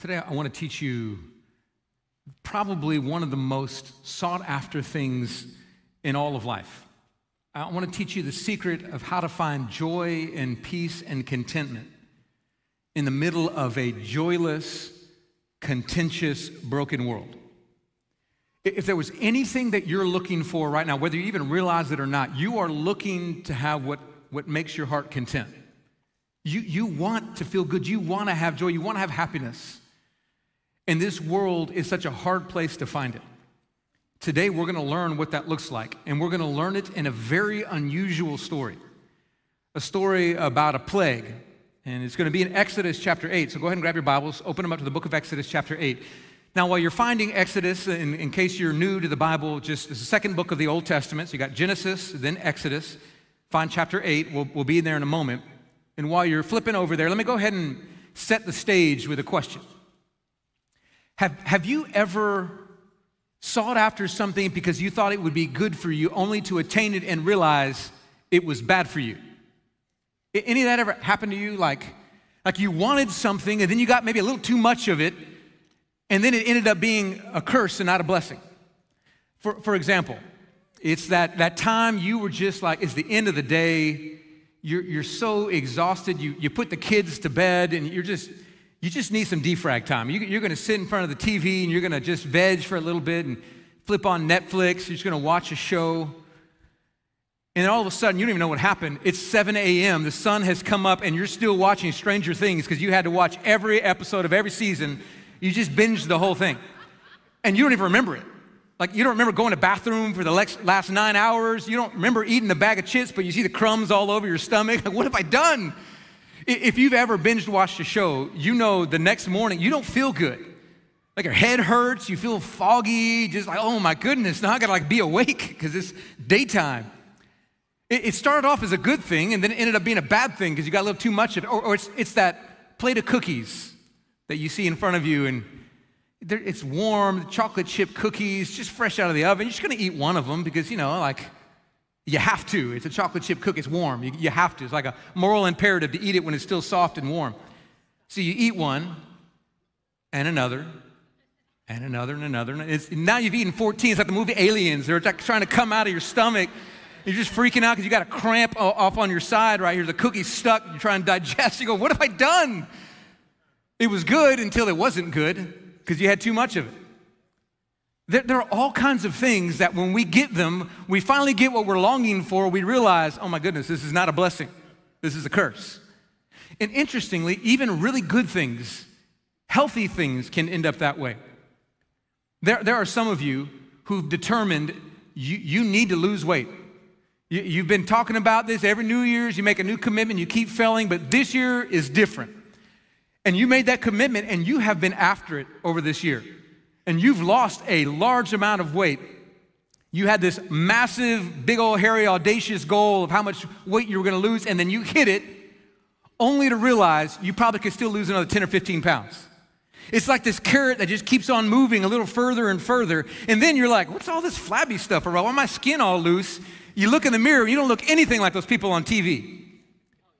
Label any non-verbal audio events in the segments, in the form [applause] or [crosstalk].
Today, I want to teach you probably one of the most sought after things in all of life. I want to teach you the secret of how to find joy and peace and contentment in the middle of a joyless, contentious, broken world. If there was anything that you're looking for right now, whether you even realize it or not, you are looking to have what, what makes your heart content. You, you want to feel good. You want to have joy. You want to have happiness. And this world is such a hard place to find it. Today, we're going to learn what that looks like, and we're going to learn it in a very unusual story a story about a plague. And it's going to be in Exodus chapter 8. So go ahead and grab your Bibles, open them up to the book of Exodus chapter 8. Now, while you're finding Exodus, in, in case you're new to the Bible, just it's the second book of the Old Testament. So you got Genesis, then Exodus. Find chapter 8. We'll, we'll be in there in a moment. And while you're flipping over there, let me go ahead and set the stage with a question. Have, have you ever sought after something because you thought it would be good for you only to attain it and realize it was bad for you? Any of that ever happened to you? Like, like you wanted something and then you got maybe a little too much of it and then it ended up being a curse and not a blessing. For, for example, it's that, that time you were just like, it's the end of the day, you're, you're so exhausted, you, you put the kids to bed and you're just, you just need some defrag time. You, you're gonna sit in front of the TV and you're gonna just veg for a little bit and flip on Netflix, you're just gonna watch a show. And then all of a sudden, you don't even know what happened. It's 7 a.m., the sun has come up, and you're still watching Stranger Things because you had to watch every episode of every season you just binged the whole thing. And you don't even remember it. Like, you don't remember going to bathroom for the last nine hours. You don't remember eating a bag of chips, but you see the crumbs all over your stomach. [laughs] Like, what have I done? If you've ever binged watched a show, you know the next morning you don't feel good. Like your head hurts, you feel foggy, just like, oh my goodness, now I gotta like be awake because it's daytime. It, started off as a good thing and then it ended up being a bad thing because you got a little too much of it. Or, or it's, it's that plate of cookies that you see in front of you, and it's warm, chocolate chip cookies, just fresh out of the oven. You're just gonna eat one of them because, you know, like, you have to. It's a chocolate chip cookie, it's warm. You, you have to. It's like a moral imperative to eat it when it's still soft and warm. So you eat one, and another, and another, and another. And now you've eaten 14. It's like the movie Aliens. They're like trying to come out of your stomach. You're just freaking out because you got a cramp off on your side right here. The cookie's stuck. You're trying to digest. You go, What have I done? It was good until it wasn't good because you had too much of it. There, are all kinds of things that when we get them, we finally get what we're longing for, we realize, oh my goodness, this is not a blessing. This is a curse. And interestingly, even really good things, healthy things, can end up that way. There, there are some of you who've determined you, you need to lose weight. You, you've been talking about this every New Year's, you make a new commitment, you keep failing, but this year is different. And you made that commitment and you have been after it over this year. And you've lost a large amount of weight. You had this massive, big old, hairy, audacious goal of how much weight you were gonna lose, and then you hit it only to realize you probably could still lose another 10 or 15 pounds. It's like this carrot that just keeps on moving a little further and further. And then you're like, what's all this flabby stuff around? Why my skin all loose? You look in the mirror, you don't look anything like those people on TV.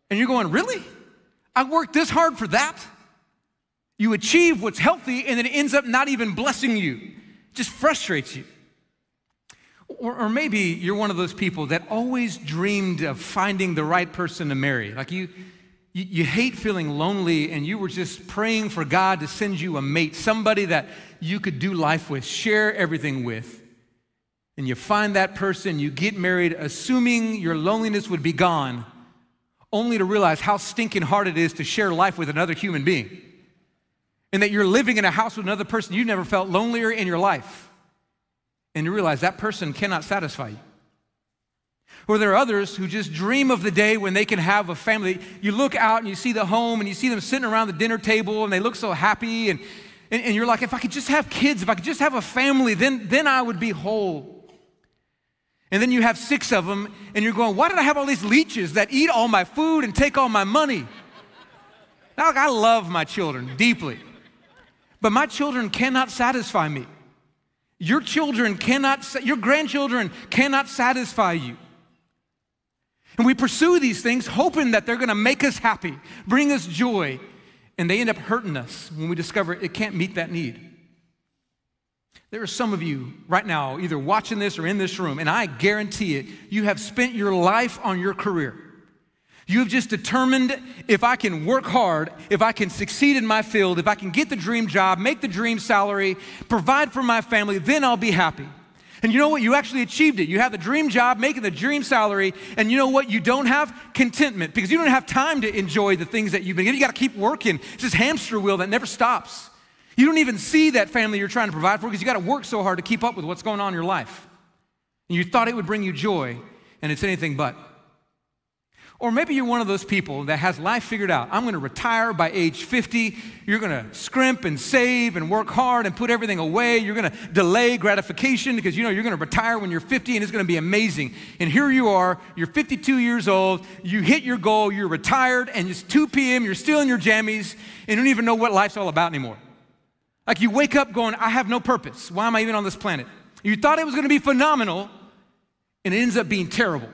And you're going, really? I worked this hard for that. You achieve what's healthy and then it ends up not even blessing you. It just frustrates you. Or, or, maybe you're one of those people that always dreamed of finding the right person to marry. Like you, you, you hate feeling lonely and you were just praying for God to send you a mate, somebody that you could do life with, share everything with. And you find that person, you get married, assuming your loneliness would be gone only to realize how stinking hard it is to share life with another human being. And that you're living in a house with another person you never felt lonelier in your life. And you realize that person cannot satisfy you. Or there are others who just dream of the day when they can have a family. You look out and you see the home and you see them sitting around the dinner table and they look so happy. And, and, and you're like, if I could just have kids, if I could just have a family, then, then I would be whole. And then you have six of them, and you're going, Why did I have all these leeches that eat all my food and take all my money? Now, like, I love my children deeply, but my children cannot satisfy me. Your children cannot, your grandchildren cannot satisfy you. And we pursue these things hoping that they're gonna make us happy, bring us joy. and they end up hurting us when we discover it can't meet that need. There are some of you right now, either watching this or in this room, and I guarantee it, you have spent your life on your career. You've just determined if I can work hard, if I can succeed in my field, if I can get the dream job, make the dream salary, provide for my family, then I'll be happy. And you know what? You actually achieved it. You have the dream job, making the dream salary, and you know what? You don't have contentment because you don't have time to enjoy the things that you've been given. You got to keep working. It's this hamster wheel that never stops. You don't even see that family you're trying to provide for because you got to work so hard to keep up with what's going on in your life. And you thought it would bring you joy, and it's anything but. Or maybe you're one of those people that has life figured out. I'm going to retire by age 50. You're going to scrimp and save and work hard and put everything away. You're going to delay gratification because you know you're going to retire when you're 50 and it's going to be amazing. And here you are, you're 52 years old, you hit your goal, you're retired, and it's 2 p.m., you're still in your jammies, and you don't even know what life's all about anymore. Like you wake up going, I have no purpose. Why am I even on this planet? You thought it was going to be phenomenal, and it ends up being terrible.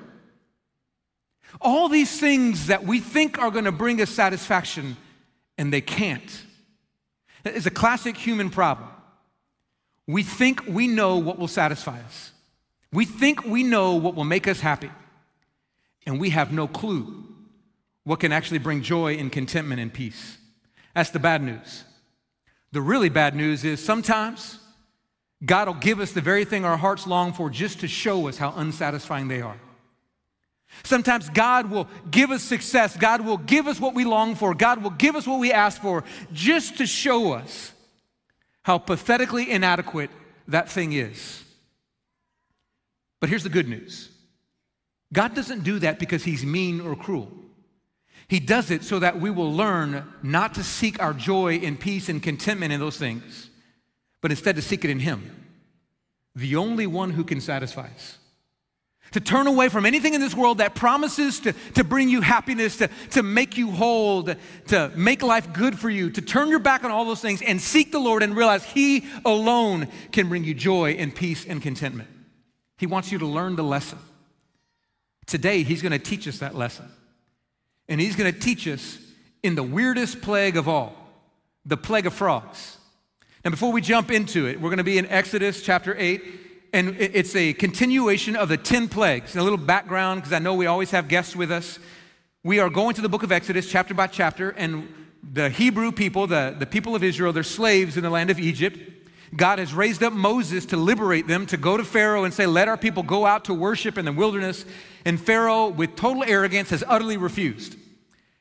All these things that we think are going to bring us satisfaction, and they can't. It's a classic human problem. We think we know what will satisfy us, we think we know what will make us happy, and we have no clue what can actually bring joy and contentment and peace. That's the bad news. The really bad news is sometimes God will give us the very thing our hearts long for just to show us how unsatisfying they are. Sometimes God will give us success. God will give us what we long for. God will give us what we ask for just to show us how pathetically inadequate that thing is. But here's the good news God doesn't do that because he's mean or cruel. He does it so that we will learn not to seek our joy and peace and contentment in those things, but instead to seek it in Him, the only one who can satisfy us to turn away from anything in this world that promises to, to bring you happiness, to, to make you whole, to, to make life good for you, to turn your back on all those things and seek the Lord and realize He alone can bring you joy and peace and contentment. He wants you to learn the lesson. Today, He's going to teach us that lesson. And He's going to teach us in the weirdest plague of all the plague of frogs. Now, before we jump into it, we're going to be in Exodus chapter 8 and it's a continuation of the 10 plagues. A little background, because I know we always have guests with us. We are going to the book of Exodus, chapter by chapter, and the Hebrew people, the, the people of Israel, they're slaves in the land of Egypt. God has raised up Moses to liberate them, to go to Pharaoh and say, Let our people go out to worship in the wilderness. And Pharaoh, with total arrogance, has utterly refused.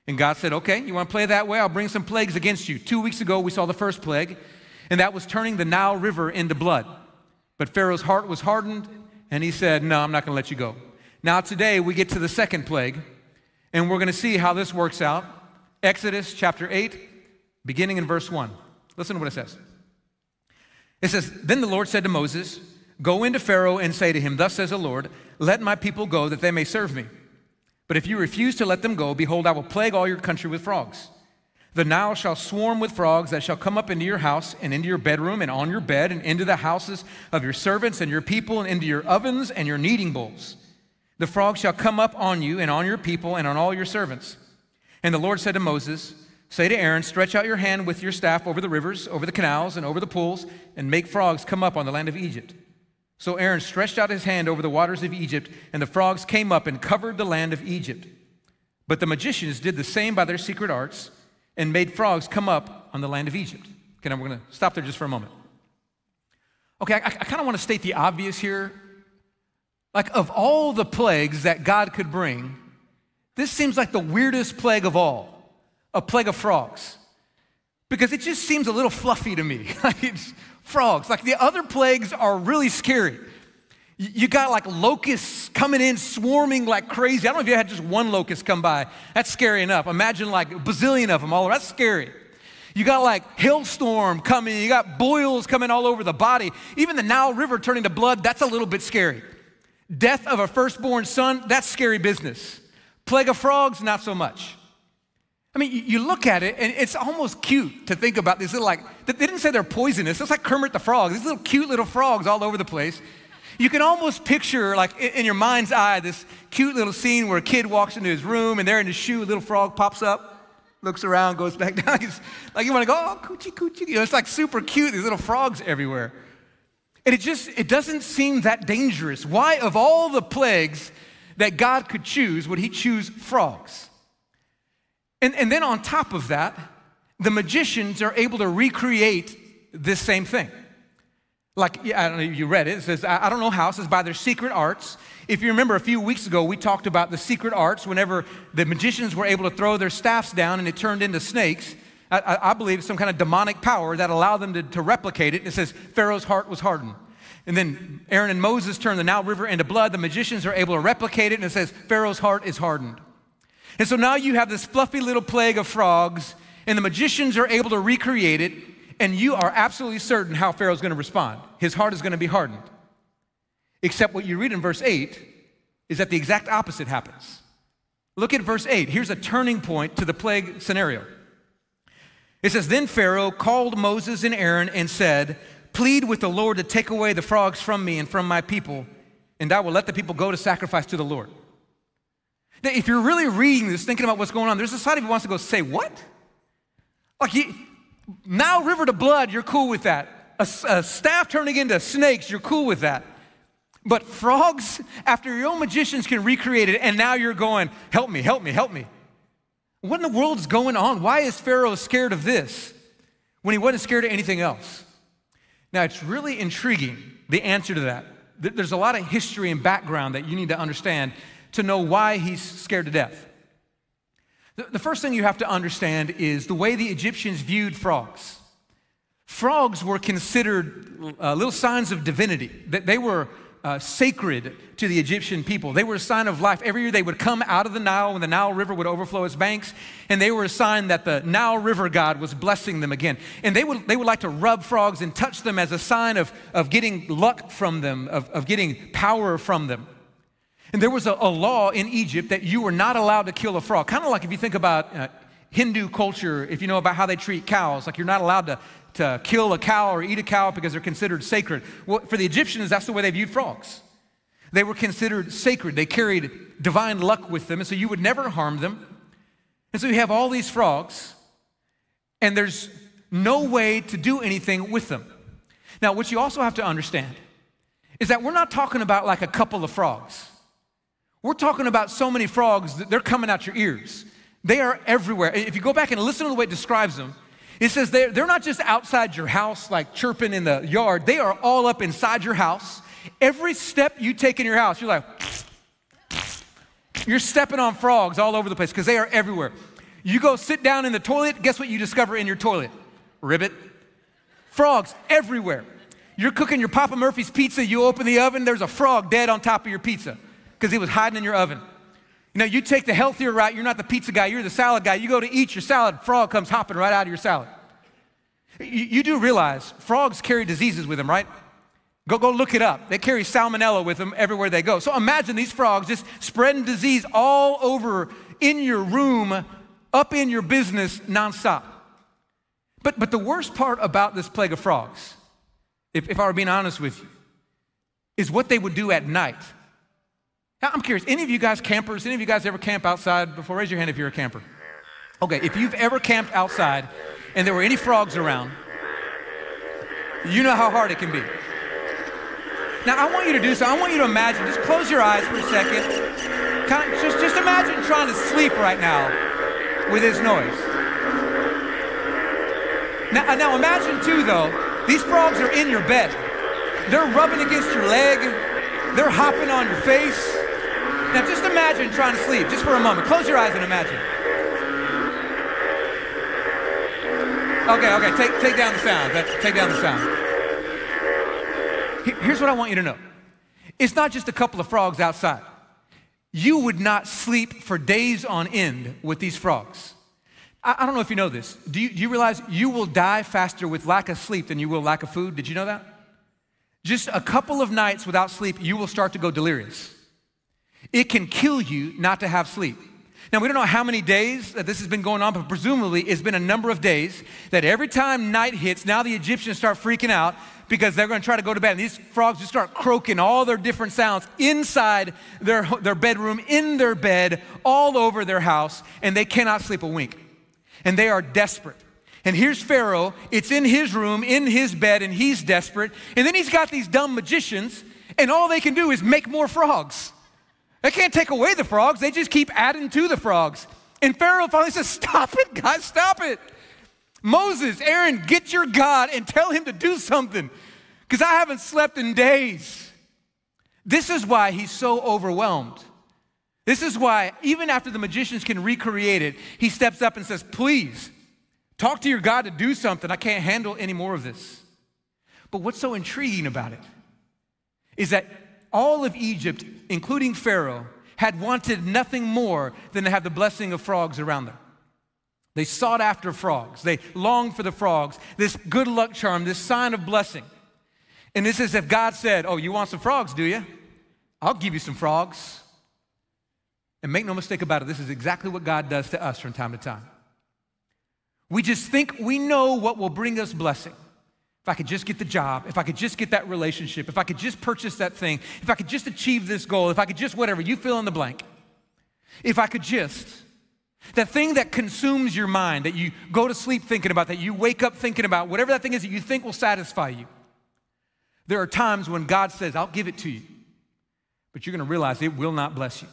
And God said, Okay, you want to play that way? I'll bring some plagues against you. Two weeks ago, we saw the first plague, and that was turning the Nile River into blood. But Pharaoh's heart was hardened, and he said, No, I'm not going to let you go. Now, today we get to the second plague, and we're going to see how this works out. Exodus chapter 8, beginning in verse 1. Listen to what it says. It says, Then the Lord said to Moses, Go into Pharaoh and say to him, Thus says the Lord, Let my people go that they may serve me. But if you refuse to let them go, behold, I will plague all your country with frogs. The Nile shall swarm with frogs that shall come up into your house and into your bedroom and on your bed and into the houses of your servants and your people and into your ovens and your kneading bowls. The frogs shall come up on you and on your people and on all your servants. And the Lord said to Moses, Say to Aaron, Stretch out your hand with your staff over the rivers, over the canals, and over the pools, and make frogs come up on the land of Egypt. So Aaron stretched out his hand over the waters of Egypt, and the frogs came up and covered the land of Egypt. But the magicians did the same by their secret arts and made frogs come up on the land of Egypt. Okay, now we're going to stop there just for a moment. Okay, I, I kind of want to state the obvious here. Like, of all the plagues that God could bring, this seems like the weirdest plague of all a plague of frogs. Because it just seems a little fluffy to me. [laughs] like, it's frogs. Like, the other plagues are really scary. You got like locusts coming in, swarming like crazy. I don't know if you had just one locust come by. That's scary enough. Imagine like a bazillion of them all over. That's scary. You got like hailstorm coming. You got boils coming all over the body. Even the Nile River turning to blood, that's a little bit scary. Death of a firstborn son, that's scary business. Plague of frogs, not so much. I mean, you look at it and it's almost cute to think about these little like, they didn't say they're poisonous. It's like Kermit the Frog. These little cute little frogs all over the place. You can almost picture, like in your mind's eye, this cute little scene where a kid walks into his room and there in his shoe, a little frog pops up. looks around, goes back [laughs] down. He's like, you want to go, oh, coochie, coochie. You know, it's like super cute, these little frogs everywhere. And it just, it doesn't seem that dangerous. Why, of all the plagues that God could choose, would he choose frogs? And, and then on top of that, the magicians are able to recreate this same thing. Like, I don't know if you read it. It says, I don't know how. It says, by their secret arts. If you remember a few weeks ago, we talked about the secret arts whenever the magicians were able to throw their staffs down and it turned into snakes. I, I believe some kind of demonic power that allowed them to, to replicate it. And it says, Pharaoh's heart was hardened. And then Aaron and Moses turned the Nile River into blood. The magicians are able to replicate it, and it says, Pharaoh's heart is hardened. And so now you have this fluffy little plague of frogs, and the magicians are able to recreate it, and you are absolutely certain how Pharaoh's going to respond. His heart is going to be hardened. Except what you read in verse 8 is that the exact opposite happens. Look at verse 8. Here's a turning point to the plague scenario. It says, Then Pharaoh called Moses and Aaron and said, Plead with the Lord to take away the frogs from me and from my people, and I will let the people go to sacrifice to the Lord. Now, if you're really reading this, thinking about what's going on, there's a side of you wants to go, Say what? Like, now river to blood, you're cool with that. A, a staff turning into snakes, you're cool with that. But frogs, after your own magicians can recreate it, and now you're going, help me, help me, help me. What in the world is going on? Why is Pharaoh scared of this when he wasn't scared of anything else? Now, it's really intriguing, the answer to that. There's a lot of history and background that you need to understand to know why he's scared to death. The first thing you have to understand is the way the Egyptians viewed frogs. Frogs were considered uh, little signs of divinity, that they were uh, sacred to the Egyptian people. They were a sign of life. Every year they would come out of the Nile when the Nile River would overflow its banks, and they were a sign that the Nile River God was blessing them again. And they would, they would like to rub frogs and touch them as a sign of, of getting luck from them, of, of getting power from them. And there was a, a, law in Egypt that you were not allowed to kill a frog. Kind of like if you think about uh, Hindu culture, if you know about how they treat cows, like you're not allowed to, to kill a cow or eat a cow because they're considered sacred. Well, for the Egyptians, that's the way they viewed frogs. They were considered sacred. They carried divine luck with them, and so you would never harm them. And so you have all these frogs, and there's no way to do anything with them. Now, what you also have to understand is that we're not talking about like a couple of frogs. We're talking about so many frogs that they're coming out your ears. They are everywhere. If you go back and listen to the way it describes them, it says they're, they're not just outside your house, like chirping in the yard. They are all up inside your house. Every step you take in your house, you're like, you're stepping on frogs all over the place because they are everywhere. You go sit down in the toilet, guess what you discover in your toilet? Ribbit. Frogs everywhere. You're cooking your Papa Murphy's pizza, you open the oven, there's a frog dead on top of your pizza because he was hiding in your oven. You know, you take the healthier route, you're not the pizza guy, you're the salad guy. You go to eat your salad, frog comes hopping right out of your salad. You, you do realize frogs carry diseases with them, right? Go, go look it up. They carry salmonella with them everywhere they go. So imagine these frogs just spreading disease all over in your room, up in your business nonstop. But, but the worst part about this plague of frogs, if, if I were being honest with you, is what they would do at night. I'm curious, any of you guys campers, any of you guys ever camp outside before? Raise your hand if you're a camper. Okay, if you've ever camped outside and there were any frogs around, you know how hard it can be. Now, I want you to do so. I want you to imagine, just close your eyes for a second. Kind of, just, just imagine trying to sleep right now with this noise. Now, now, imagine too, though, these frogs are in your bed. They're rubbing against your leg, they're hopping on your face. Now just imagine trying to sleep, just for a moment. Close your eyes and imagine. Okay, okay, take, take down the sound. That's, take down the sound. Here's what I want you to know. It's not just a couple of frogs outside. You would not sleep for days on end with these frogs. I, I don't know if you know this. Do you, do you realize you will die faster with lack of sleep than you will lack of food? Did you know that? Just a couple of nights without sleep, you will start to go delirious. It can kill you not to have sleep. Now, we don't know how many days that this has been going on, but presumably it's been a number of days that every time night hits, now the Egyptians start freaking out because they're going to try to go to bed. And these frogs just start croaking all their different sounds inside their, their bedroom, in their bed, all over their house, and they cannot sleep a wink. and they are desperate. And here's Pharaoh, it's in his room, in his bed, and he's desperate. And then he's got these dumb magicians, and all they can do is make more frogs. They can't take away the frogs, they just keep adding to the frogs. And Pharaoh finally says, Stop it, guys, stop it. Moses, Aaron, get your God and tell him to do something because I haven't slept in days. This is why he's so overwhelmed. This is why, even after the magicians can recreate it, he steps up and says, Please, talk to your God to do something. I can't handle any more of this. But what's so intriguing about it is that all of Egypt, including Pharaoh, had wanted nothing more than to have the blessing of frogs around them. They sought after frogs. They longed for the frogs, this good luck charm, this sign of blessing. And this is if God said, Oh, you want some frogs, do you? I'll give you some frogs. And make no mistake about it, this is exactly what God does to us from time to time. We just think we know what will bring us blessing. If I could just get the job, if I could just get that relationship, if I could just purchase that thing, if I could just achieve this goal, if I could just whatever, you fill in the blank. If I could just, that thing that consumes your mind, that you go to sleep thinking about, that you wake up thinking about, whatever that thing is that you think will satisfy you. There are times when God says, I'll give it to you, but you're going to realize it will not bless you.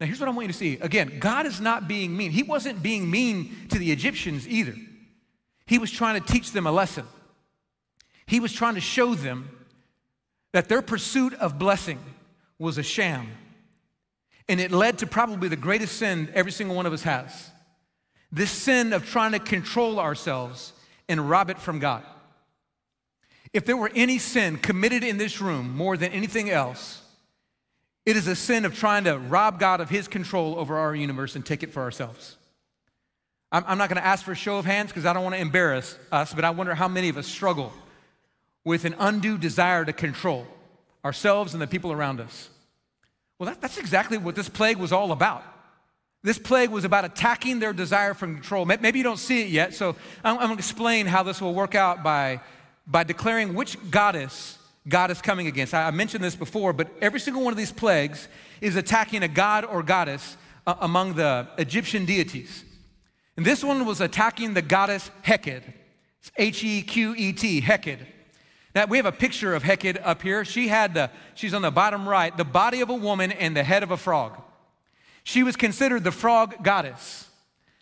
Now, here's what I want you to see. Again, God is not being mean. He wasn't being mean to the Egyptians either. He was trying to teach them a lesson. He was trying to show them that their pursuit of blessing was a sham. And it led to probably the greatest sin every single one of us has this sin of trying to control ourselves and rob it from God. If there were any sin committed in this room more than anything else, it is a sin of trying to rob God of his control over our universe and take it for ourselves. I'm, I'm not going to ask for a show of hands because I don't want to embarrass us, but I wonder how many of us struggle with an undue desire to control ourselves and the people around us. Well, that, that's exactly what this plague was all about. This plague was about attacking their desire for control. Maybe you don't see it yet, so I'm, I'm going to explain how this will work out by, by declaring which goddess God is coming against. I mentioned this before, but every single one of these plagues is attacking a god or goddess uh, among the Egyptian deities. And this one was attacking the goddess Heqet. H E Q E T, Heqet. Now we have a picture of Heqet up here. She had the, she's on the bottom right, the body of a woman and the head of a frog. She was considered the frog goddess.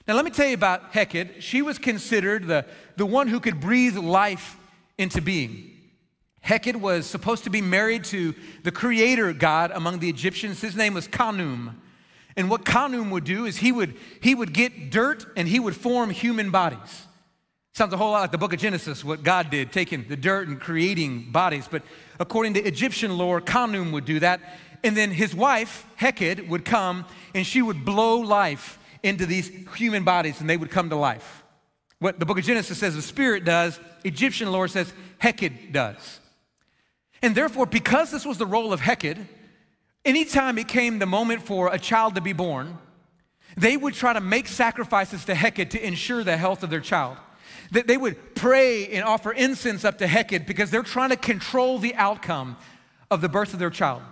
Now let me tell you about Heqet. She was considered the, the one who could breathe life into being. Heqet was supposed to be married to the creator god among the Egyptians. His name was Khnum. And what Khnum would do is he would, he would get dirt and he would form human bodies. Sounds a whole lot like the book of Genesis, what God did, taking the dirt and creating bodies. But according to Egyptian lore, Khnum would do that. And then his wife, Heqet, would come and she would blow life into these human bodies and they would come to life. What the book of Genesis says the Spirit does, Egyptian lore says Heqet does. And therefore, because this was the role of Heqet, anytime it came the moment for a child to be born, they would try to make sacrifices to Heqet to ensure the health of their child. That they would pray and offer incense up to Heqet because they're trying to control the outcome of the birth of their child.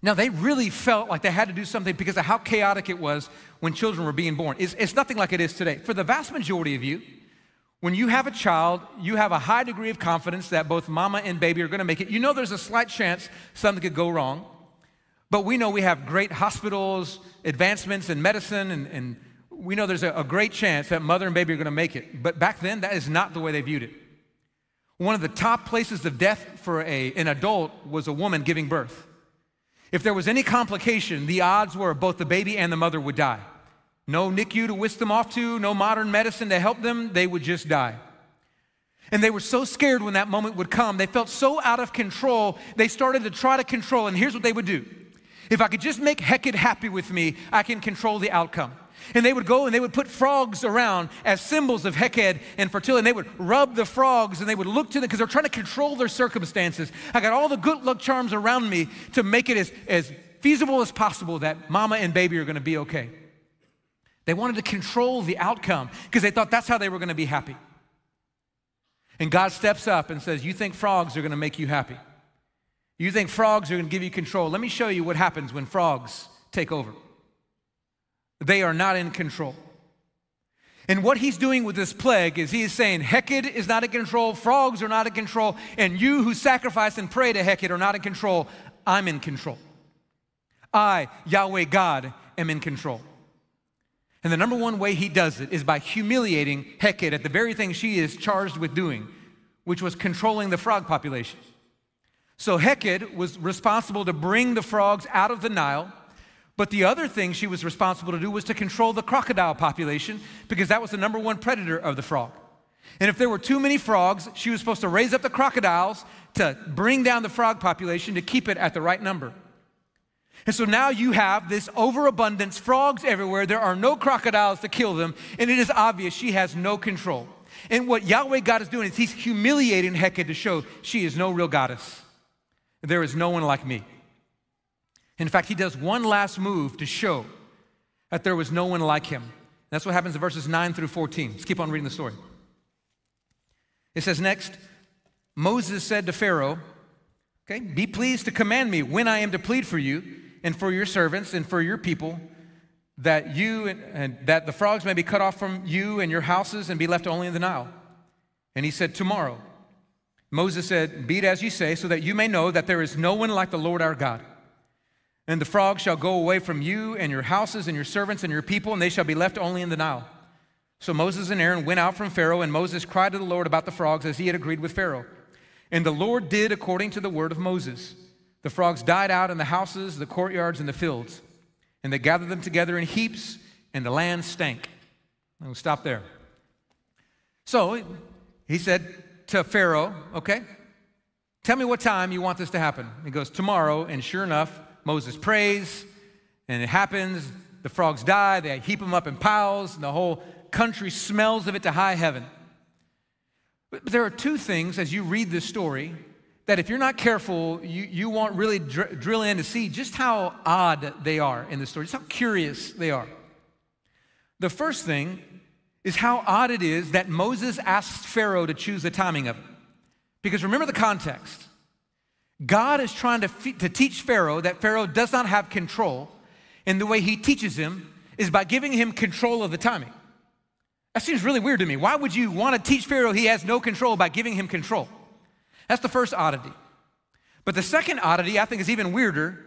Now, they really felt like they had to do something because of how chaotic it was when children were being born. It's, it's nothing like it is today. For the vast majority of you, when you have a child, you have a high degree of confidence that both mama and baby are going to make it. You know there's a slight chance something could go wrong, but we know we have great hospitals, advancements in medicine, and, and we know there's a, a great chance that mother and baby are going to make it. But back then, that is not the way they viewed it. One of the top places of death for a, an adult was a woman giving birth. If there was any complication, the odds were both the baby and the mother would die. No NICU to whisk them off to, no modern medicine to help them, they would just die. And they were so scared when that moment would come. They felt so out of control, they started to try to control. And here's what they would do if I could just make Heqet happy with me, I can control the outcome. And they would go and they would put frogs around as symbols of Heqet and fertility. And they would rub the frogs and they would look to them because they're trying to control their circumstances. I got all the good luck charms around me to make it as, as feasible as possible that mama and baby are going to be okay. They wanted to control the outcome because they thought that's how they were going to be happy. And God steps up and says, You think frogs are going to make you happy? You think frogs are going to give you control? Let me show you what happens when frogs take over. They are not in control. And what he's doing with this plague is he is saying, Heqet is not in control, frogs are not in control, and you who sacrifice and pray to Heqet are not in control. I'm in control. I, Yahweh God, am in control. And the number one way he does it is by humiliating Heqet at the very thing she is charged with doing, which was controlling the frog population. So Heqet was responsible to bring the frogs out of the Nile but the other thing she was responsible to do was to control the crocodile population because that was the number one predator of the frog. And if there were too many frogs, she was supposed to raise up the crocodiles to bring down the frog population to keep it at the right number. And so now you have this overabundance, frogs everywhere. There are no crocodiles to kill them, and it is obvious she has no control. And what Yahweh God is doing is He's humiliating Heqet to show she is no real goddess. There is no one like me. In fact, he does one last move to show that there was no one like him. That's what happens in verses 9 through 14. Let's keep on reading the story. It says, Next, Moses said to Pharaoh, Okay, be pleased to command me when I am to plead for you and for your servants and for your people, that you and, and that the frogs may be cut off from you and your houses and be left only in the Nile. And he said, Tomorrow. Moses said, Be it as you say, so that you may know that there is no one like the Lord our God. And the frogs shall go away from you and your houses and your servants and your people, and they shall be left only in the Nile. So Moses and Aaron went out from Pharaoh, and Moses cried to the Lord about the frogs as he had agreed with Pharaoh. And the Lord did according to the word of Moses. The frogs died out in the houses, the courtyards, and the fields. And they gathered them together in heaps, and the land stank. And We'll stop there. So he said to Pharaoh, Okay, tell me what time you want this to happen. He goes, Tomorrow. And sure enough, Moses prays, and it happens. The frogs die, they heap them up in piles, and the whole country smells of it to high heaven. But there are two things as you read this story that if you're not careful, you, you won't really dr- drill in to see just how odd they are in the story, just how curious they are. The first thing is how odd it is that Moses asks Pharaoh to choose the timing of it. Because remember the context. God is trying to, to teach Pharaoh that Pharaoh does not have control, and the way he teaches him is by giving him control of the timing. That seems really weird to me. Why would you want to teach Pharaoh he has no control by giving him control? That's the first oddity. But the second oddity I think is even weirder.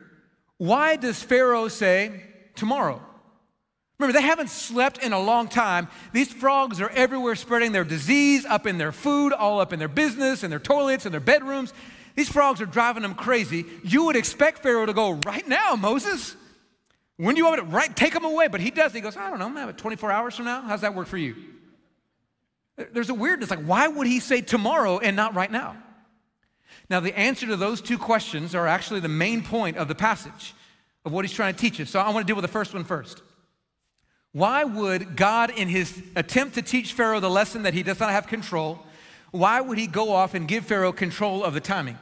Why does Pharaoh say tomorrow? Remember, they haven't slept in a long time. These frogs are everywhere spreading their disease up in their food, all up in their business, and their toilets, and their bedrooms. These frogs are driving them crazy. You would expect Pharaoh to go, right now, Moses. When do you want to right, take them away? But he does. He goes, I don't know, man, 24 hours from now? How's that work for you? There's a weirdness. Like, why would he say tomorrow and not right now? Now, the answer to those two questions are actually the main point of the passage of what he's trying to teach us. So I want to deal with the first one first. Why would God, in his attempt to teach Pharaoh the lesson that he does not have control, why would he go off and give Pharaoh control of the timing?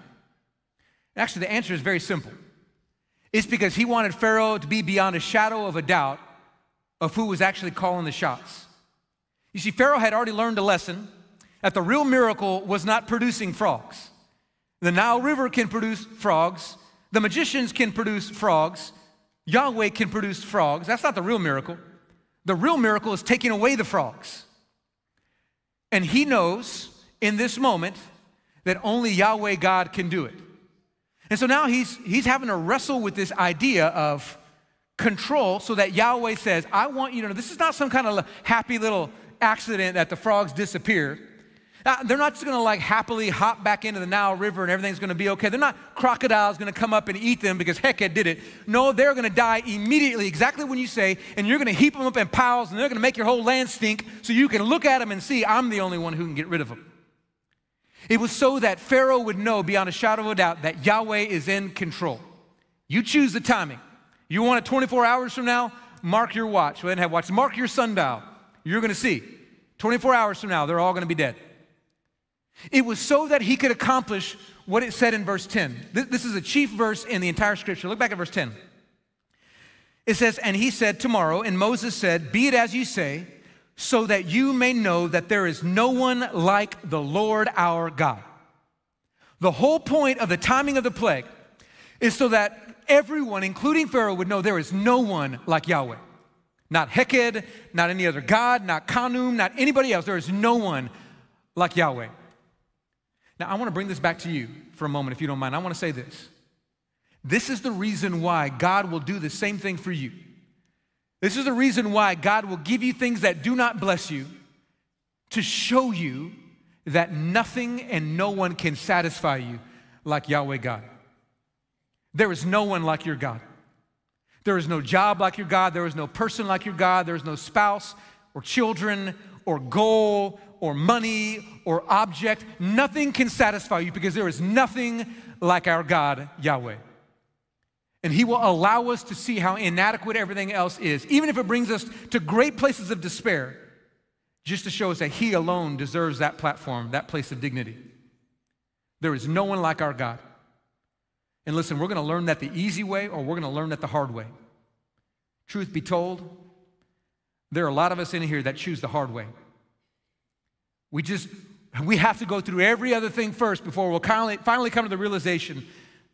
Actually, the answer is very simple. It's because he wanted Pharaoh to be beyond a shadow of a doubt of who was actually calling the shots. You see, Pharaoh had already learned a lesson that the real miracle was not producing frogs. The Nile River can produce frogs, the magicians can produce frogs, Yahweh can produce frogs. That's not the real miracle. The real miracle is taking away the frogs. And he knows in this moment that only Yahweh God can do it. And so now he's, he's having to wrestle with this idea of control so that Yahweh says, I want you to know this is not some kind of happy little accident that the frogs disappear. Uh, they're not just gonna like happily hop back into the Nile River and everything's gonna be okay. They're not crocodiles gonna come up and eat them because Heqet did it. No, they're gonna die immediately, exactly when you say, and you're gonna heap them up in piles and they're gonna make your whole land stink so you can look at them and see, I'm the only one who can get rid of them. It was so that Pharaoh would know beyond a shadow of a doubt that Yahweh is in control. You choose the timing. You want it 24 hours from now? Mark your watch. Well, then have watch. Mark your sundial. You're going to see. 24 hours from now, they're all going to be dead. It was so that he could accomplish what it said in verse 10. This is a chief verse in the entire scripture. Look back at verse 10. It says, And he said, Tomorrow, and Moses said, Be it as you say, so that you may know that there is no one like the Lord our God. The whole point of the timing of the plague is so that everyone, including Pharaoh, would know there is no one like Yahweh. Not Heqet, not any other God, not Khnum, not anybody else. There is no one like Yahweh. Now, I want to bring this back to you for a moment, if you don't mind. I want to say this. This is the reason why God will do the same thing for you. This is the reason why God will give you things that do not bless you to show you that nothing and no one can satisfy you like Yahweh God. There is no one like your God. There is no job like your God. There is no person like your God. There is no spouse or children or goal or money or object. Nothing can satisfy you because there is nothing like our God, Yahweh. And He will allow us to see how inadequate everything else is, even if it brings us to great places of despair, just to show us that He alone deserves that platform, that place of dignity. There is no one like our God. And listen, we're going to learn that the easy way or we're going to learn that the hard way. Truth be told, there are a lot of us in here that choose the hard way. We just, we have to go through every other thing first before we'll finally, finally come to the realization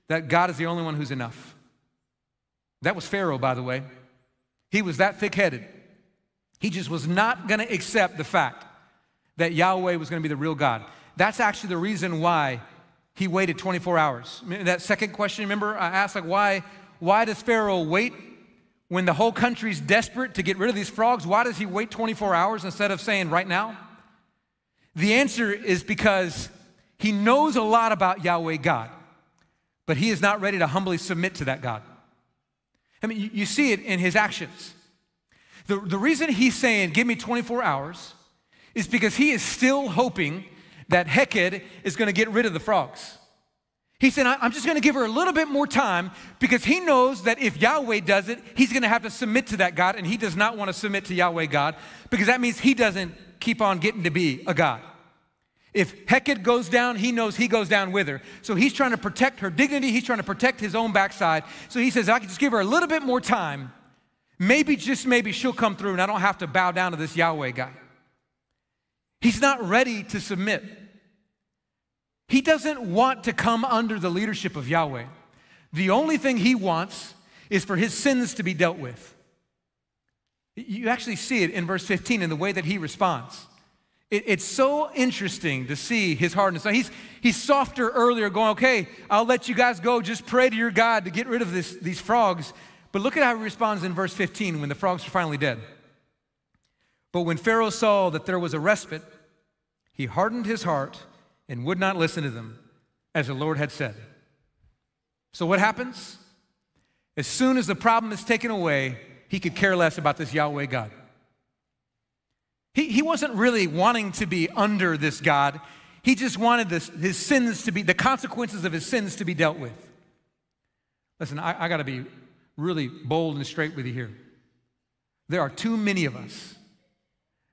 that God is the only one who's enough. That was Pharaoh, by the way. He was that thick headed. He just was not going to accept the fact that Yahweh was going to be the real God. That's actually the reason why he waited 24 hours. That second question, remember, I asked, like, why, why does Pharaoh wait when the whole country's desperate to get rid of these frogs? Why does he wait 24 hours instead of saying right now? The answer is because he knows a lot about Yahweh God, but he is not ready to humbly submit to that God. I mean, you, see it in his actions. The, the reason he's saying, Give me 24 hours, is because he is still hoping that Heqet is going to get rid of the frogs. He said, I'm just going to give her a little bit more time because he knows that if Yahweh does it, he's going to have to submit to that God, and he does not want to submit to Yahweh God because that means he doesn't keep on getting to be a God. If Heqet goes down, he knows he goes down with her. So he's trying to protect her dignity, he's trying to protect his own backside. So he says, I can just give her a little bit more time. Maybe, just maybe, she'll come through and I don't have to bow down to this Yahweh guy. He's not ready to submit. He doesn't want to come under the leadership of Yahweh. The only thing he wants is for his sins to be dealt with. You actually see it in verse 15 in the way that he responds. It, it's so interesting to see his hardness. Now, he's, he's softer earlier, going, okay, I'll let you guys go. Just pray to your God to get rid of this, these frogs. But look at how he responds in verse 15 when the frogs are finally dead. But when Pharaoh saw that there was a respite, he hardened his heart and would not listen to them, as the Lord had said. So, what happens? As soon as the problem is taken away, he could care less about this Yahweh God. He, he wasn't really wanting to be under this God. He just wanted this, his sins to be, the consequences of his sins to be dealt with. Listen, I, I got to be really bold and straight with you here. There are too many of us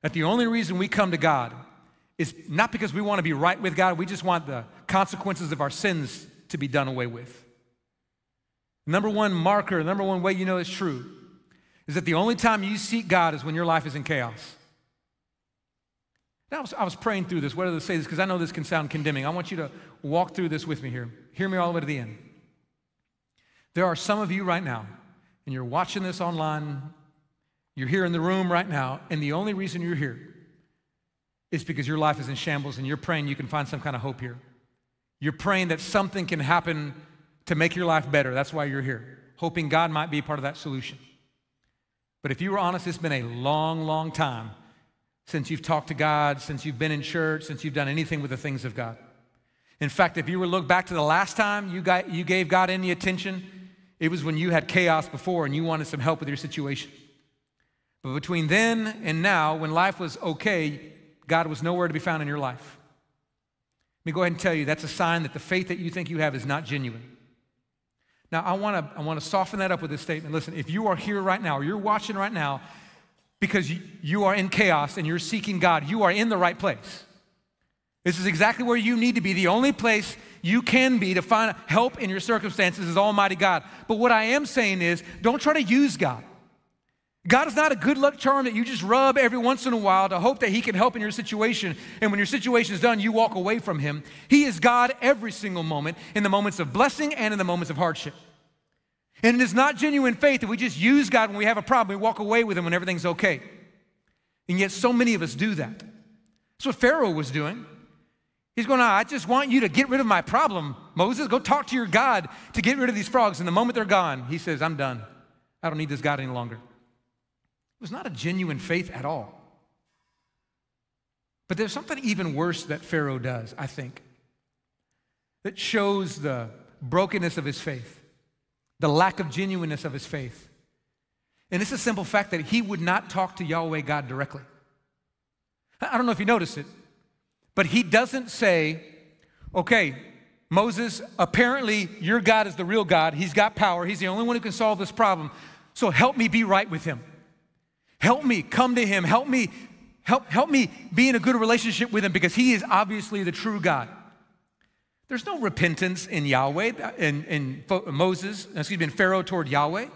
that the only reason we come to God is not because we want to be right with God, we just want the consequences of our sins to be done away with. Number one marker, number one way you know it's true is that the only time you seek God is when your life is in chaos. Now, I was, I was praying through this, whether to say this, because I know this can sound condemning. I want you to walk through this with me here. Hear me all the way to the end. There are some of you right now, and you're watching this online, you're here in the room right now, and the only reason you're here is because your life is in shambles and you're praying you can find some kind of hope here. You're praying that something can happen to make your life better. That's why you're here, hoping God might be part of that solution. But if you were honest, it's been a long, long time since you've talked to God, since you've been in church, since you've done anything with the things of God. In fact, if you were to look back to the last time you, got, you gave God any attention, it was when you had chaos before and you wanted some help with your situation. But between then and now, when life was okay, God was nowhere to be found in your life. Let me go ahead and tell you that's a sign that the faith that you think you have is not genuine. Now, I want to I want to soften that up with this statement. Listen, if you are here right now, or you're watching right now because you, you are in chaos and you're seeking God, you are in the right place. This is exactly where you need to be. The only place you can be to find help in your circumstances is Almighty God. But what I am saying is, don't try to use God. God is not a good luck charm that you just rub every once in a while to hope that He can help in your situation. And when your situation is done, you walk away from Him. He is God every single moment, in the moments of blessing and in the moments of hardship. And it is not genuine faith if we just use God when we have a problem, we walk away with Him when everything's okay. And yet, so many of us do that. That's what Pharaoh was doing. He's going, I just want you to get rid of my problem. Moses, go talk to your God to get rid of these frogs. And the moment they're gone, he says, I'm done. I don't need this God any longer. It was not a genuine faith at all. But there's something even worse that Pharaoh does, I think, that shows the brokenness of his faith, the lack of genuineness of his faith. And it's a simple fact that he would not talk to Yahweh God directly. I don't know if you noticed it, but he doesn't say, okay, Moses, apparently your God is the real God. He's got power. He's the only one who can solve this problem. So help me be right with him. Help me come to him. Help me help, help me be in a good relationship with him because he is obviously the true God. There's no repentance in Yahweh, in, in Moses, excuse me, in Pharaoh toward Yahweh.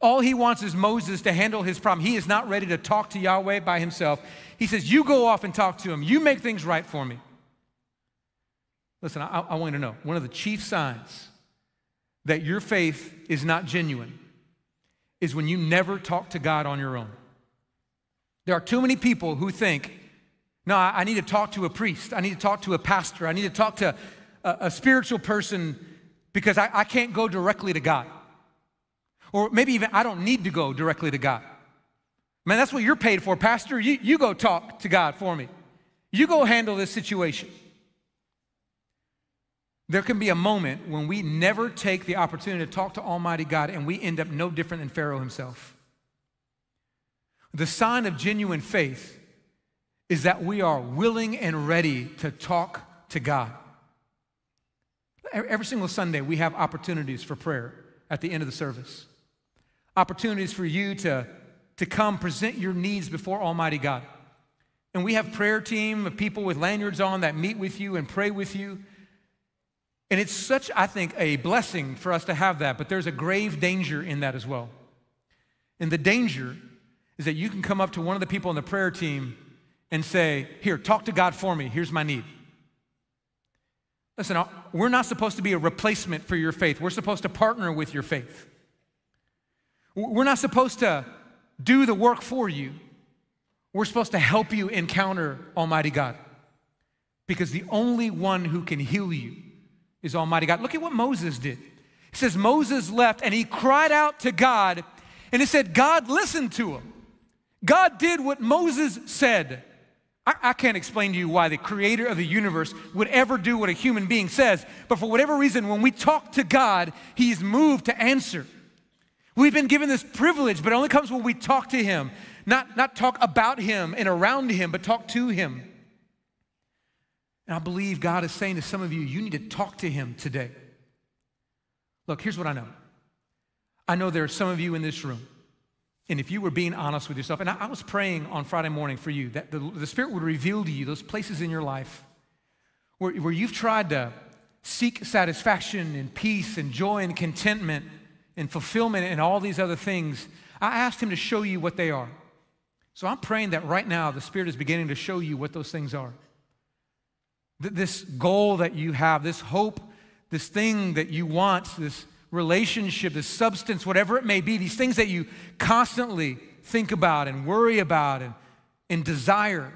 All he wants is Moses to handle his problem. He is not ready to talk to Yahweh by himself. He says, You go off and talk to him. You make things right for me. Listen, I, I want you to know one of the chief signs that your faith is not genuine is when you never talk to God on your own. There are too many people who think, no, I need to talk to a priest. I need to talk to a pastor. I need to talk to a, a spiritual person because I, I can't go directly to God. Or maybe even I don't need to go directly to God. Man, that's what you're paid for, Pastor. You, you go talk to God for me. You go handle this situation. There can be a moment when we never take the opportunity to talk to Almighty God and we end up no different than Pharaoh himself. The sign of genuine faith is that we are willing and ready to talk to God. Every single Sunday, we have opportunities for prayer at the end of the service opportunities for you to, to come present your needs before Almighty God. And we have prayer team of people with lanyards on that meet with you and pray with you. And it's such, I think, a blessing for us to have that, but there's a grave danger in that as well. And the danger is that you can come up to one of the people on the prayer team and say, Here, talk to God for me. Here's my need. Listen, we're not supposed to be a replacement for your faith. We're supposed to partner with your faith. We're not supposed to do the work for you. We're supposed to help you encounter Almighty God. Because the only one who can heal you is Almighty God. Look at what Moses did. He says, Moses left and he cried out to God, and he said, God listened to him. God did what Moses said. I, I, can't explain to you why the creator of the universe would ever do what a human being says, but for whatever reason, when we talk to God, he's moved to answer. We've been given this privilege, but it only comes when we talk to Him, not, not talk about Him and around Him, but talk to Him. And I believe God is saying to some of you, you need to talk to Him today. Look, here's what I know I know there are some of you in this room, and if you were being honest with yourself, and I, was praying on Friday morning for you that the, the Spirit would reveal to you those places in your life where, where you've tried to seek satisfaction and peace and joy and contentment and fulfillment and all these other things, I asked him to show you what they are. So I'm praying that right now the Spirit is beginning to show you what those things are. This goal that you have, this hope, this thing that you want, this relationship, this substance, whatever it may be, these things that you constantly think about and worry about and, and desire.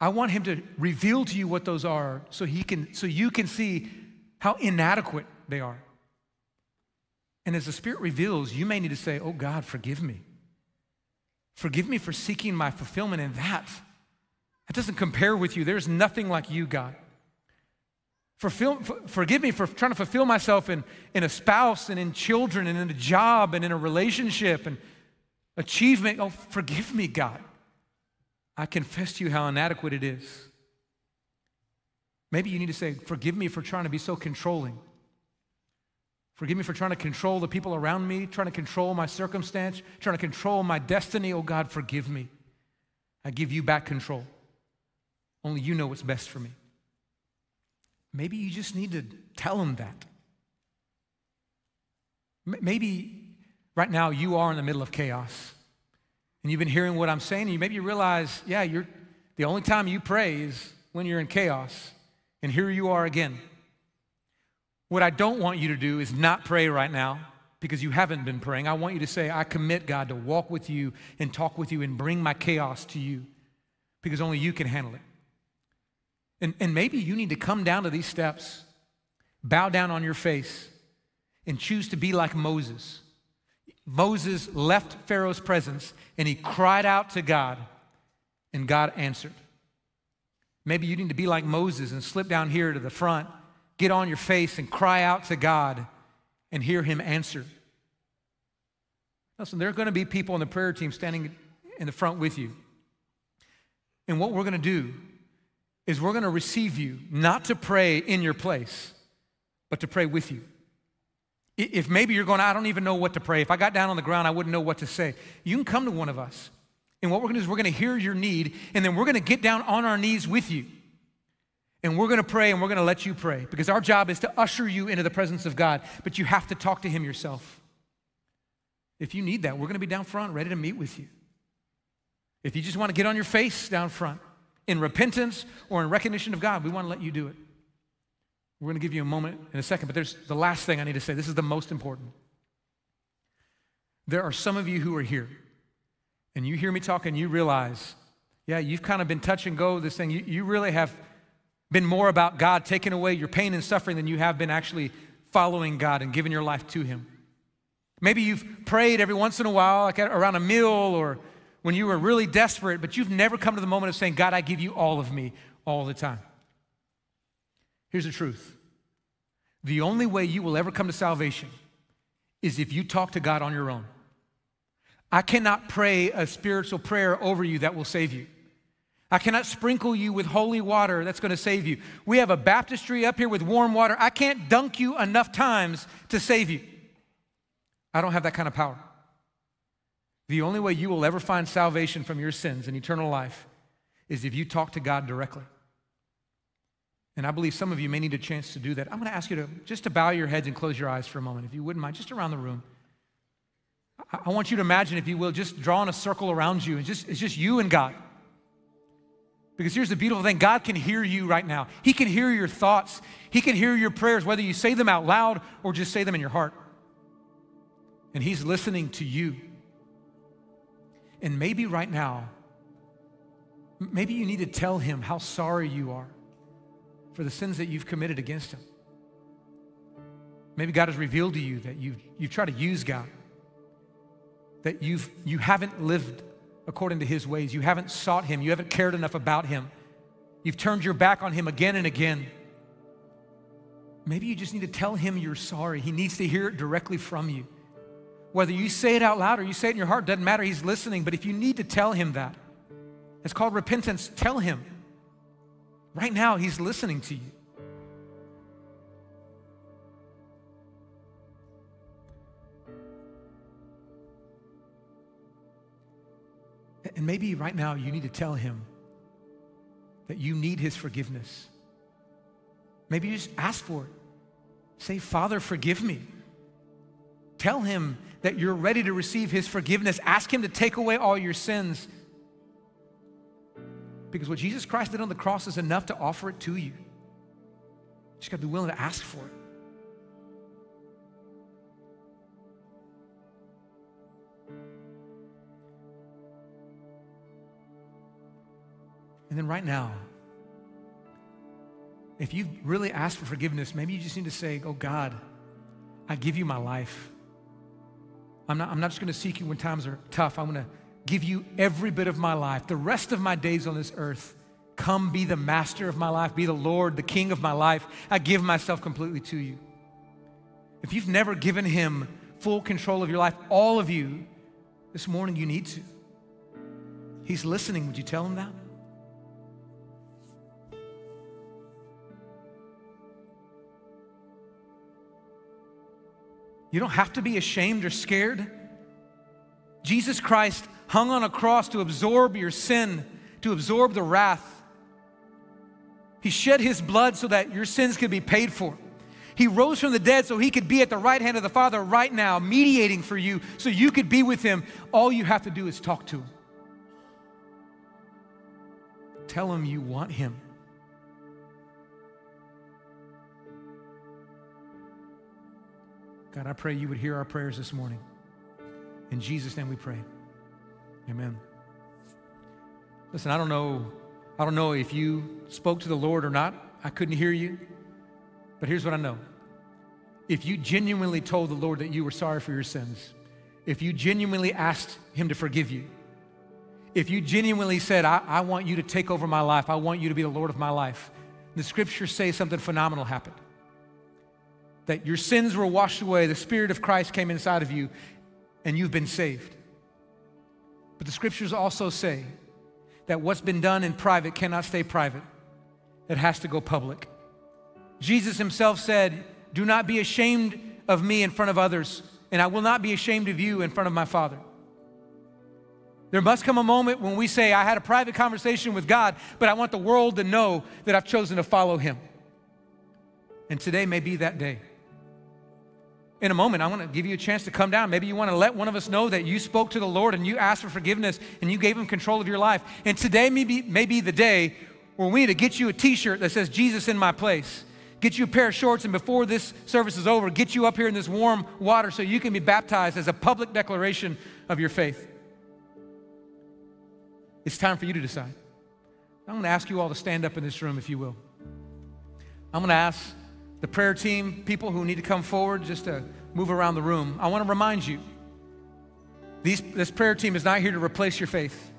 I want him to reveal to you what those are so he can so you can see how inadequate they are. And as the Spirit reveals, you may need to say, Oh God, forgive me. Forgive me for seeking my fulfillment in that. That doesn't compare with you. There's nothing like you, God. Fulfill, forgive me for trying to fulfill myself in, in a spouse and in children and in a job and in a relationship and achievement. Oh, forgive me, God. I confess to you how inadequate it is. Maybe you need to say, Forgive me for trying to be so controlling. Forgive me for trying to control the people around me, trying to control my circumstance, trying to control my destiny. Oh God, forgive me. I give you back control. Only you know what's best for me. Maybe you just need to tell him that. Maybe right now you are in the middle of chaos and you've been hearing what I'm saying, and you maybe you realize, yeah, you're the only time you pray is when you're in chaos. And here you are again. What I don't want you to do is not pray right now because you haven't been praying. I want you to say, I commit, God, to walk with you and talk with you and bring my chaos to you because only you can handle it. And, and maybe you need to come down to these steps, bow down on your face, and choose to be like Moses. Moses left Pharaoh's presence and he cried out to God, and God answered. Maybe you need to be like Moses and slip down here to the front, get on your face, and cry out to God and hear him answer. Listen, there are going to be people on the prayer team standing in the front with you. And what we're going to do is we're going to receive you not to pray in your place, but to pray with you. If maybe you're going, I don't even know what to pray. If I got down on the ground, I wouldn't know what to say. You can come to one of us. And what we're going to do is we're going to hear your need, and then we're going to get down on our knees with you. And we're going to pray, and we're going to let you pray because our job is to usher you into the presence of God, but you have to talk to Him yourself. If you need that, we're going to be down front ready to meet with you. If you just want to get on your face down front in repentance or in recognition of God, we want to let you do it. We're going to give you a moment in a second, but there's the last thing I need to say. This is the most important. There are some of you who are here, and you hear me talk and you realize, yeah, you've kind of been touch and go this thing. You, you really have been more about God taking away your pain and suffering than you have been actually following God and giving your life to Him. Maybe you've prayed every once in a while, like around a meal or when you were really desperate, but you've never come to the moment of saying, God, I give you all of me all the time. Here's the truth the only way you will ever come to salvation is if you talk to God on your own. I cannot pray a spiritual prayer over you that will save you. I cannot sprinkle you with holy water that's going to save you. We have a baptistry up here with warm water. I can't dunk you enough times to save you. I don't have that kind of power. The only way you will ever find salvation from your sins and eternal life is if you talk to God directly. And I believe some of you may need a chance to do that. I'm going to ask you to just to bow your heads and close your eyes for a moment, if you wouldn't mind, just around the room. I, want you to imagine, if you will, just drawing a circle around you, and just it's just you and God. Because here's the beautiful thing God can hear you right now. He can hear your thoughts, He can hear your prayers, whether you say them out loud or just say them in your heart. And He's listening to you. And maybe right now, maybe you need to tell Him how sorry you are for the sins that you've committed against Him. Maybe God has revealed to you that you've, you've tried to use God, that you've, you haven't lived according to His ways, you haven't sought Him, you haven't cared enough about Him, you've turned your back on Him again and again. Maybe you just need to tell Him you're sorry. He needs to hear it directly from you. Whether you say it out loud or you say it in your heart, doesn't matter. He's listening. But if you need to tell Him that, it's called repentance. Tell Him. Right now, He's listening to you. And maybe right now you need to tell Him that you need His forgiveness. Maybe you just ask for it. Say, Father, forgive me. Tell Him that you're ready to receive His forgiveness. Ask Him to take away all your sins. Because what Jesus Christ did on the cross is enough to offer it to you. You just got to be willing to ask for it. And then right now, if you've really asked for forgiveness, maybe you just need to say, Oh God, I give you my life. I'm not, I'm not just going to seek you when times are tough. I'm going to give you every bit of my life, the rest of my days on this earth. Come be the master of my life, be the Lord, the king of my life. I give myself completely to you. If you've never given him full control of your life, all of you, this morning you need to. He's listening. Would you tell him that? You don't have to be ashamed or scared. Jesus Christ hung on a cross to absorb your sin, to absorb the wrath. He shed his blood so that your sins could be paid for. He rose from the dead so he could be at the right hand of the Father right now, mediating for you so you could be with him. All you have to do is talk to him. Tell him you want him. God, I pray you would hear our prayers this morning. In Jesus' name we pray. Amen. Listen, I don't know, I don't know if you spoke to the Lord or not. I couldn't hear you. But here's what I know. If you genuinely told the Lord that you were sorry for your sins, if you genuinely asked Him to forgive you, if you genuinely said, I, I want you to take over my life, I want you to be the Lord of my life, the scriptures say something phenomenal happened. That your sins were washed away, the Spirit of Christ came inside of you, and you've been saved. But the scriptures also say that what's been done in private cannot stay private, it has to go public. Jesus himself said, Do not be ashamed of me in front of others, and I will not be ashamed of you in front of my Father. There must come a moment when we say, I had a private conversation with God, but I want the world to know that I've chosen to follow Him. And today may be that day. In a moment, I want to give you a chance to come down. Maybe you want to let one of us know that you spoke to the Lord and you asked for forgiveness and you gave Him control of your life. And today may be, may be the day where we need to get you a t shirt that says, Jesus in my place. Get you a pair of shorts, and before this service is over, get you up here in this warm water so you can be baptized as a public declaration of your faith. It's time for you to decide. I'm going to ask you all to stand up in this room, if you will. I'm going to ask the prayer team, people who need to come forward, just to move around the room. I want to remind you these, this prayer team is not here to replace your faith.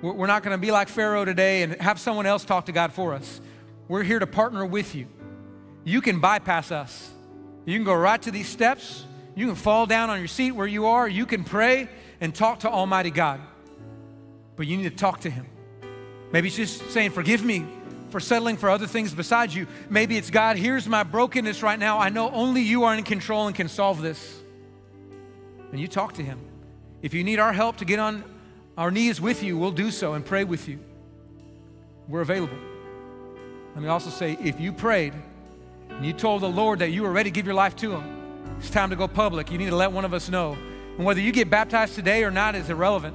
We're, not going to be like Pharaoh today and have someone else talk to God for us. We're here to partner with you. You can bypass us. You can go right to these steps. You can fall down on your seat where you are. You can pray and talk to Almighty God but you need to talk to Him. Maybe it's just saying, Forgive me for settling for other things besides you. Maybe it's God, here's my brokenness right now. I know only you are in control and can solve this. And you talk to Him. If you need our help to get on our knees with you, we'll do so and pray with you. We're available. Let me also say if you prayed and you told the Lord that you were ready to give your life to Him, it's time to go public. You need to let one of us know. And whether you get baptized today or not is irrelevant.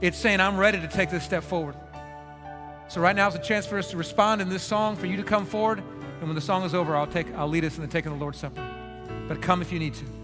It's saying, I'm ready to take this step forward. So right now is a chance for us to respond in this song, for you to come forward. And when the song is over, I'll, take, I'll lead us in the taking of the Lord's Supper. But come if you need to.